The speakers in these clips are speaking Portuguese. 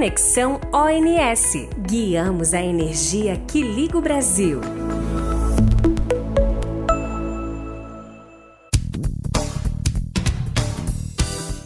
Conexão ONS. Guiamos a energia que liga o Brasil.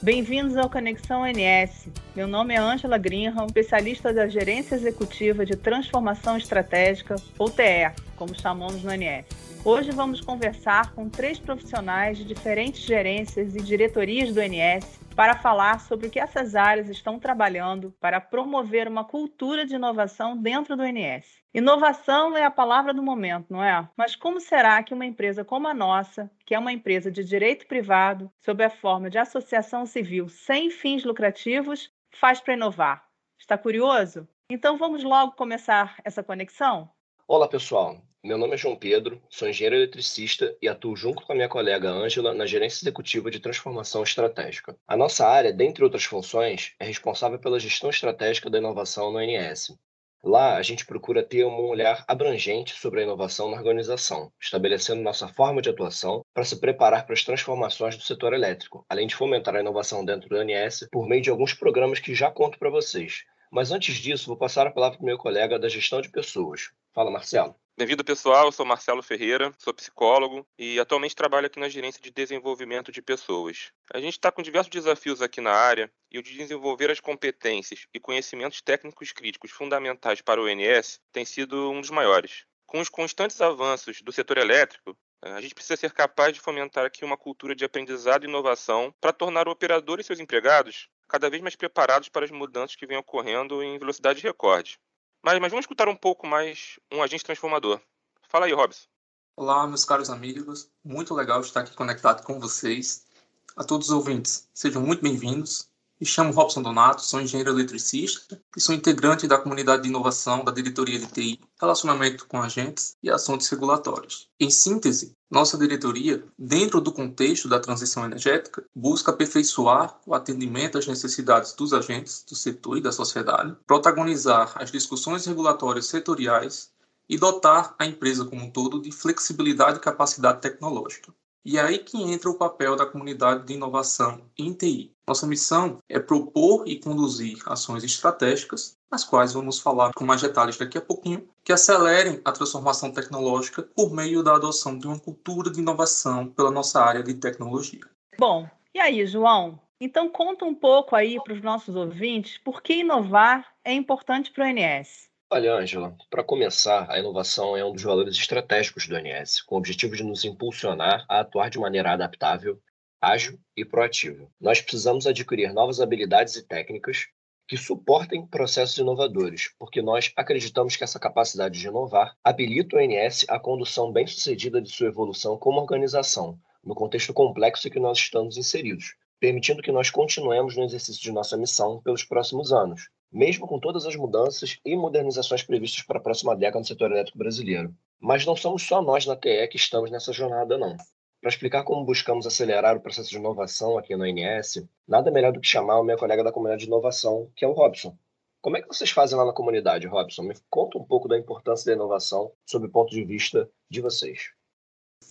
Bem-vindos ao Conexão ONS. Meu nome é Angela Greenham, especialista da Gerência Executiva de Transformação Estratégica, ou TE, como chamamos no ONS. Hoje vamos conversar com três profissionais de diferentes gerências e diretorias do ONS para falar sobre o que essas áreas estão trabalhando para promover uma cultura de inovação dentro do INS. Inovação é a palavra do momento, não é? Mas como será que uma empresa como a nossa, que é uma empresa de direito privado, sob a forma de associação civil sem fins lucrativos, faz para inovar? Está curioso? Então vamos logo começar essa conexão? Olá, pessoal. Meu nome é João Pedro, sou engenheiro eletricista e atuo junto com a minha colega Ângela na gerência executiva de transformação estratégica. A nossa área, dentre outras funções, é responsável pela gestão estratégica da inovação no ANS. Lá, a gente procura ter um olhar abrangente sobre a inovação na organização, estabelecendo nossa forma de atuação para se preparar para as transformações do setor elétrico, além de fomentar a inovação dentro do ANS por meio de alguns programas que já conto para vocês. Mas antes disso, vou passar a palavra para o meu colega da gestão de pessoas. Fala, Marcelo. Bem-vindo, pessoal. Eu sou Marcelo Ferreira, sou psicólogo e atualmente trabalho aqui na gerência de desenvolvimento de pessoas. A gente está com diversos desafios aqui na área e o de desenvolver as competências e conhecimentos técnicos críticos fundamentais para o ONS tem sido um dos maiores. Com os constantes avanços do setor elétrico, a gente precisa ser capaz de fomentar aqui uma cultura de aprendizado e inovação para tornar o operador e seus empregados cada vez mais preparados para as mudanças que vêm ocorrendo em velocidade recorde. Mas, mas vamos escutar um pouco mais um agente transformador. Fala aí, Robson. Olá, meus caros amigos. Muito legal estar aqui conectado com vocês. A todos os ouvintes, sejam muito bem-vindos. Me chamo Robson Donato, sou engenheiro eletricista e sou integrante da comunidade de inovação da diretoria de TI, relacionamento com agentes e assuntos regulatórios. Em síntese, nossa diretoria, dentro do contexto da transição energética, busca aperfeiçoar o atendimento às necessidades dos agentes do setor e da sociedade, protagonizar as discussões regulatórias setoriais e dotar a empresa como um todo de flexibilidade e capacidade tecnológica. E é aí que entra o papel da comunidade de inovação em TI. Nossa missão é propor e conduzir ações estratégicas, as quais vamos falar com mais detalhes daqui a pouquinho, que acelerem a transformação tecnológica por meio da adoção de uma cultura de inovação pela nossa área de tecnologia. Bom, e aí, João? Então conta um pouco aí para os nossos ouvintes por que inovar é importante para o NS. Olha, Ângela, para começar, a inovação é um dos valores estratégicos do ANS, com o objetivo de nos impulsionar a atuar de maneira adaptável, ágil e proativa. Nós precisamos adquirir novas habilidades e técnicas que suportem processos inovadores, porque nós acreditamos que essa capacidade de inovar habilita o ANS à condução bem-sucedida de sua evolução como organização, no contexto complexo em que nós estamos inseridos, permitindo que nós continuemos no exercício de nossa missão pelos próximos anos, mesmo com todas as mudanças e modernizações previstas para a próxima década no setor elétrico brasileiro. Mas não somos só nós na TE que estamos nessa jornada, não. Para explicar como buscamos acelerar o processo de inovação aqui no INS, nada melhor do que chamar o meu colega da comunidade de inovação, que é o Robson. Como é que vocês fazem lá na comunidade, Robson? Me conta um pouco da importância da inovação sob o ponto de vista de vocês.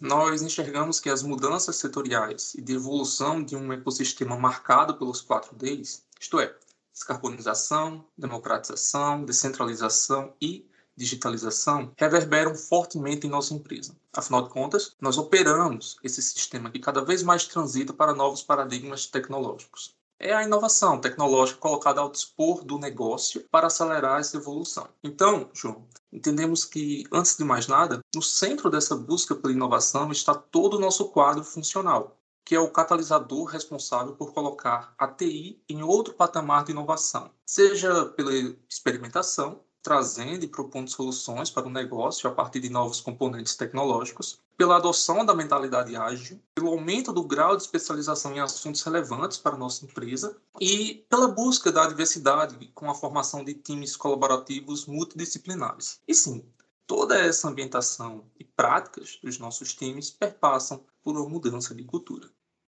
Nós enxergamos que as mudanças setoriais e de evolução de um ecossistema marcado pelos quatro Ds, isto é, descarbonização, democratização, descentralização e digitalização reverberam fortemente em nossa empresa. Afinal de contas, nós operamos esse sistema que cada vez mais transita para novos paradigmas tecnológicos. É a inovação tecnológica colocada ao dispor do negócio para acelerar essa evolução. Então, João, entendemos que, antes de mais nada, no centro dessa busca pela inovação está todo o nosso quadro funcional, que é o catalisador responsável por colocar a TI em outro patamar de inovação, seja pela experimentação, trazendo e propondo soluções para o negócio a partir de novos componentes tecnológicos, pela adoção da mentalidade ágil, pelo aumento do grau de especialização em assuntos relevantes para a nossa empresa e pela busca da diversidade com a formação de times colaborativos multidisciplinares. E sim, toda essa ambientação e práticas dos nossos times perpassam por uma mudança de cultura.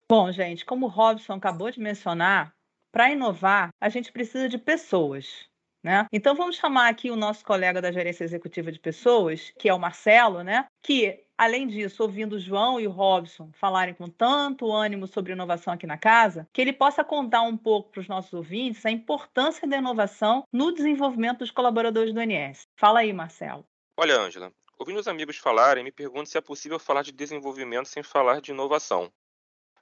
Bom, gente, como o Robson acabou de mencionar, para inovar, a gente precisa de pessoas. Né? Então vamos chamar aqui o nosso colega da gerência executiva de pessoas, que é o Marcelo, né? que além disso, ouvindo o João e o Robson falarem com tanto ânimo sobre inovação aqui na casa, que ele possa contar um pouco para os nossos ouvintes a importância da inovação no desenvolvimento dos colaboradores do NS. Fala aí, Marcelo. Olha, Ângela, ouvindo os amigos falarem, me pergunto se é possível falar de desenvolvimento sem falar de inovação.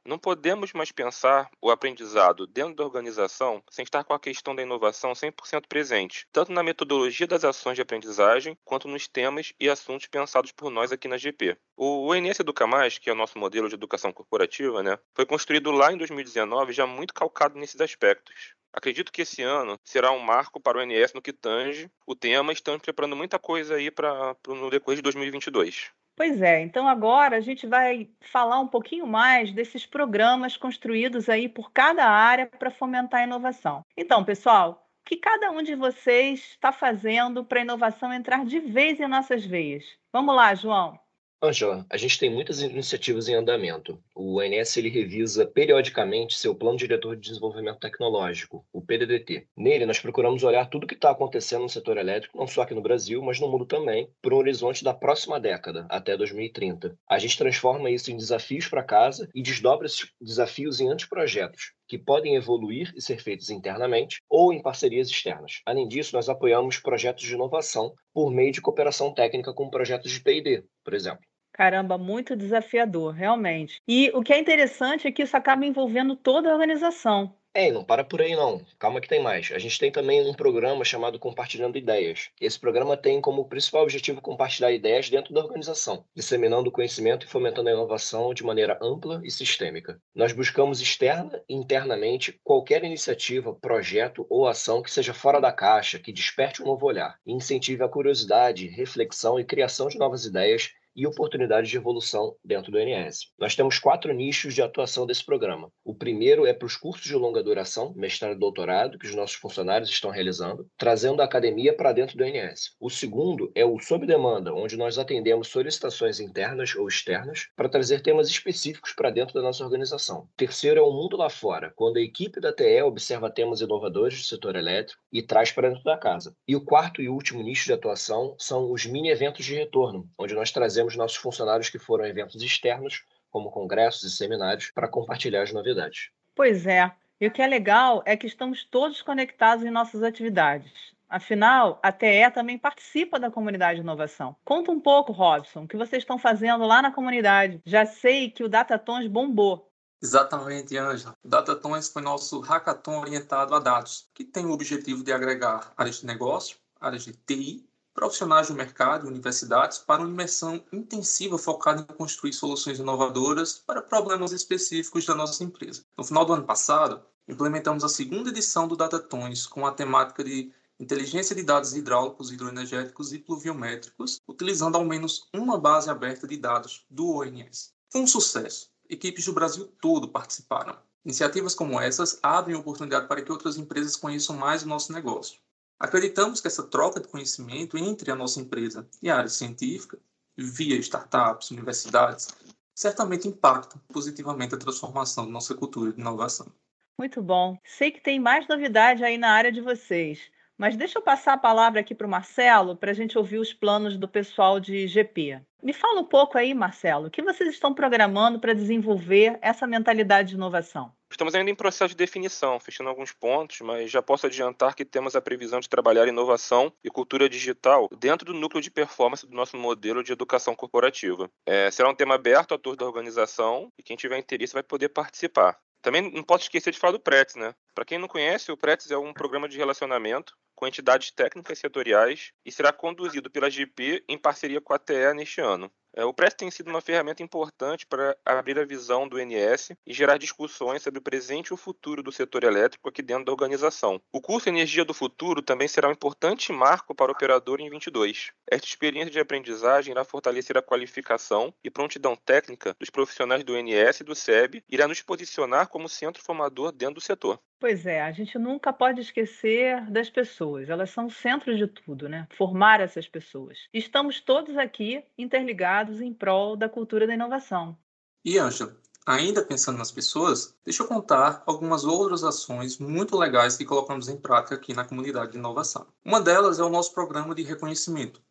Não podemos mais pensar o aprendizado dentro da organização sem estar com a questão da inovação 100% presente, tanto na metodologia das ações de aprendizagem, quanto nos temas e assuntos pensados por nós aqui na GP. O ONS Educa Mais, que é o nosso modelo de educação corporativa, né, foi construído lá em 2019 já muito calcado nesses aspectos. Acredito que esse ano será um marco para o ONS no que tange o tema. Estamos preparando muita coisa aí para no decorrer de 2022. Pois é, então agora a gente vai falar um pouquinho mais desses programas construídos aí por cada área para fomentar a inovação. Então, pessoal, o que cada um de vocês está fazendo para a inovação entrar de vez em nossas veias? Vamos lá, João. Angela, a gente tem muitas iniciativas em andamento. O ONS ele revisa periodicamente seu Plano Diretor de Desenvolvimento Tecnológico, o PDDT. Nele, nós procuramos olhar tudo o que está acontecendo no setor elétrico, não só aqui no Brasil, mas no mundo também, por um horizonte da próxima década, até 2030. A gente transforma isso em desafios para casa e desdobra esses desafios em anteprojetos, que podem evoluir e ser feitos internamente ou em parcerias externas. Além disso, nós apoiamos projetos de inovação por meio de cooperação técnica com projetos de P&D, por exemplo. Caramba, muito desafiador, realmente. E o que é interessante é que isso acaba envolvendo toda a organização. É, não para por aí não. Calma que tem mais. A gente tem também um programa chamado Compartilhando Ideias. Esse programa tem como principal objetivo compartilhar ideias dentro da organização, disseminando o conhecimento e fomentando a inovação de maneira ampla e sistêmica. Nós buscamos externa e internamente qualquer iniciativa, projeto ou ação que seja fora da caixa, que desperte um novo olhar incentive a curiosidade, reflexão e criação de novas ideias e oportunidades de evolução dentro do INS. Nós temos quatro nichos de atuação desse programa. O primeiro é para os cursos de longa duração, mestrado e doutorado, que os nossos funcionários estão realizando, trazendo a academia para dentro do INS. O segundo é o sob demanda, onde nós atendemos solicitações internas ou externas para trazer temas específicos para dentro da nossa organização. O terceiro é o mundo lá fora, quando a equipe da TE observa temas inovadores do setor elétrico e traz para dentro da casa. E o quarto e último nicho de atuação são os mini eventos de retorno, onde nós trazemos temos nossos funcionários que foram a eventos externos, como congressos e seminários, para compartilhar as novidades. Pois é. E o que é legal é que estamos todos conectados em nossas atividades. Afinal, a TE também participa da comunidade de inovação. Conta um pouco, Robson, o que vocês estão fazendo lá na comunidade. Já sei que o Datatons bombou. Exatamente, Ângela. O Datatons foi nosso hackathon orientado a dados, que tem o objetivo de agregar áreas de negócio, áreas de TI profissionais do mercado e universidades para uma imersão intensiva focada em construir soluções inovadoras para problemas específicos da nossa empresa. No final do ano passado, implementamos a segunda edição do Datatons com a temática de inteligência de dados hidráulicos, hidroenergéticos e pluviométricos, utilizando ao menos uma base aberta de dados do ONS. Foi um sucesso. Equipes do Brasil todo participaram. Iniciativas como essas abrem oportunidade para que outras empresas conheçam mais o nosso negócio. Acreditamos que essa troca de conhecimento entre a nossa empresa e a área científica, via startups, universidades, certamente impacta positivamente a transformação da nossa cultura de inovação. Muito bom. Sei que tem mais novidade aí na área de vocês, mas deixa eu passar a palavra aqui para o Marcelo para a gente ouvir os planos do pessoal de GP. Me fala um pouco aí, Marcelo, o que vocês estão programando para desenvolver essa mentalidade de inovação? Estamos ainda em processo de definição, fechando alguns pontos, mas já posso adiantar que temos a previsão de trabalhar inovação e cultura digital dentro do núcleo de performance do nosso modelo de educação corporativa. É, será um tema aberto a todos da organização e quem tiver interesse vai poder participar. Também não posso esquecer de falar do PRETS, né? Para quem não conhece, o PRETS é um programa de relacionamento com entidades técnicas setoriais e será conduzido pela GP em parceria com a TE neste ano. É, o PRES tem sido uma ferramenta importante para abrir a visão do NS e gerar discussões sobre o presente e o futuro do setor elétrico aqui dentro da organização. O curso Energia do Futuro também será um importante marco para o operador em 22. Esta experiência de aprendizagem irá fortalecer a qualificação e prontidão técnica dos profissionais do NS e do SEB e irá nos posicionar como centro formador dentro do setor. Pois é, a gente nunca pode esquecer das pessoas, elas são o centro de tudo, né? Formar essas pessoas. Estamos todos aqui interligados em prol da cultura da inovação. E, Ângela, ainda pensando nas pessoas, deixa eu contar algumas outras ações muito legais que colocamos em prática aqui na comunidade de inovação. Uma delas é o nosso programa de reconhecimento,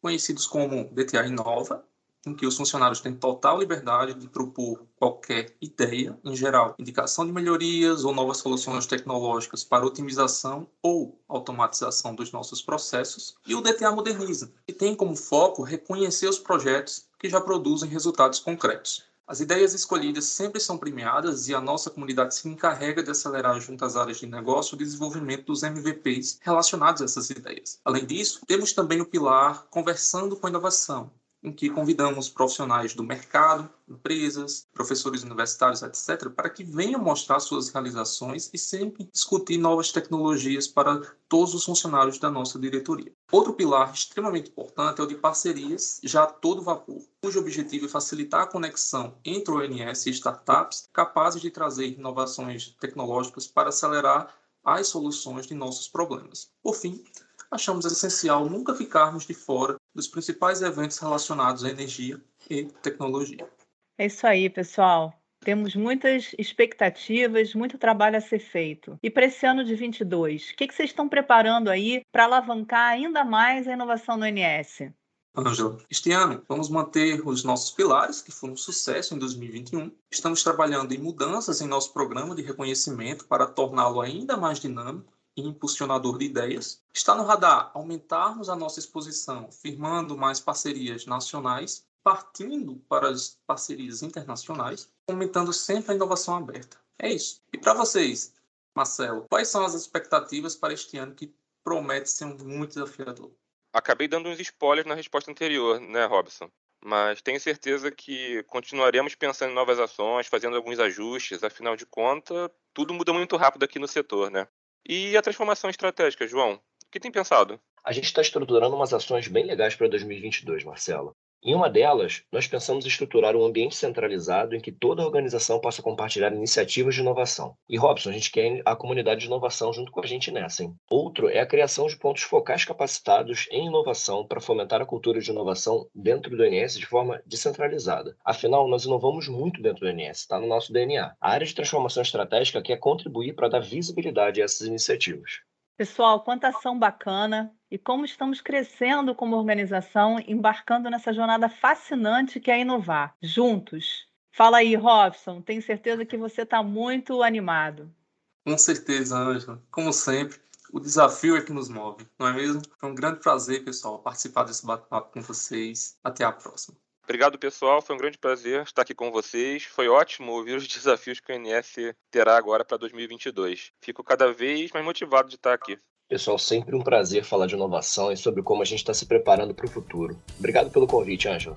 conhecidos como DTA Inova, em que os funcionários têm total liberdade de propor qualquer ideia, em geral, indicação de melhorias ou novas soluções tecnológicas para otimização ou automatização dos nossos processos, e o DTA Moderniza, que tem como foco reconhecer os projetos que já produzem resultados concretos. As ideias escolhidas sempre são premiadas e a nossa comunidade se encarrega de acelerar junto às áreas de negócio o desenvolvimento dos MVPs relacionados a essas ideias. Além disso, temos também o pilar Conversando com Inovação, em que convidamos profissionais do mercado, empresas, professores universitários, etc., para que venham mostrar suas realizações e sempre discutir novas tecnologias para todos os funcionários da nossa diretoria. Outro pilar extremamente importante é o de parcerias, já a todo vapor, cujo objetivo é facilitar a conexão entre ONS e startups capazes de trazer inovações tecnológicas para acelerar as soluções de nossos problemas. Por fim, achamos essencial nunca ficarmos de fora dos principais eventos relacionados à energia e tecnologia. É isso aí, pessoal. Temos muitas expectativas, muito trabalho a ser feito. E para esse ano de 22, o que, que vocês estão preparando aí para alavancar ainda mais a inovação no NS? Ângela, este ano vamos manter os nossos pilares, que foram um sucesso em 2021. Estamos trabalhando em mudanças em nosso programa de reconhecimento para torná-lo ainda mais dinâmico e impulsionador de ideias. Está no radar aumentarmos a nossa exposição, firmando mais parcerias nacionais, partindo para as parcerias internacionais, aumentando sempre a inovação aberta. É isso. E para vocês, Marcelo, quais são as expectativas para este ano que promete ser muito desafiador? Acabei dando uns spoilers na resposta anterior, né, Robson? Mas tenho certeza que continuaremos pensando em novas ações, fazendo alguns ajustes, afinal de contas, tudo muda muito rápido aqui no setor, né? E a transformação estratégica, João? O que tem pensado? A gente está estruturando umas ações bem legais para 2022, Marcelo. Em uma delas, nós pensamos estruturar um ambiente centralizado em que toda a organização possa compartilhar iniciativas de inovação. E, Robson, a gente quer a comunidade de inovação junto com a gente nessa. Hein? Outro é a criação de pontos focais capacitados em inovação para fomentar a cultura de inovação dentro do INS de forma descentralizada. Afinal, nós inovamos muito dentro do INS, está no nosso DNA. A área de transformação estratégica quer contribuir para dar visibilidade a essas iniciativas. Pessoal, quanta ação bacana e como estamos crescendo como organização, embarcando nessa jornada fascinante que é inovar, juntos. Fala aí, Robson, tenho certeza que você está muito animado. Com certeza, Ângela. Como sempre, o desafio é que nos move, não é mesmo? Foi um grande prazer, pessoal, participar desse bate-papo com vocês. Até a próxima. Obrigado, pessoal. Foi um grande prazer estar aqui com vocês. Foi ótimo ouvir os desafios que o NS terá agora para 2022. Fico cada vez mais motivado de estar aqui. Pessoal, sempre um prazer falar de inovação e sobre como a gente está se preparando para o futuro. Obrigado pelo convite, Ângela.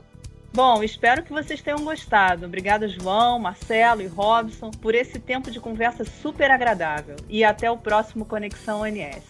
Bom, espero que vocês tenham gostado. Obrigada, João, Marcelo e Robson, por esse tempo de conversa super agradável. E até o próximo Conexão NS.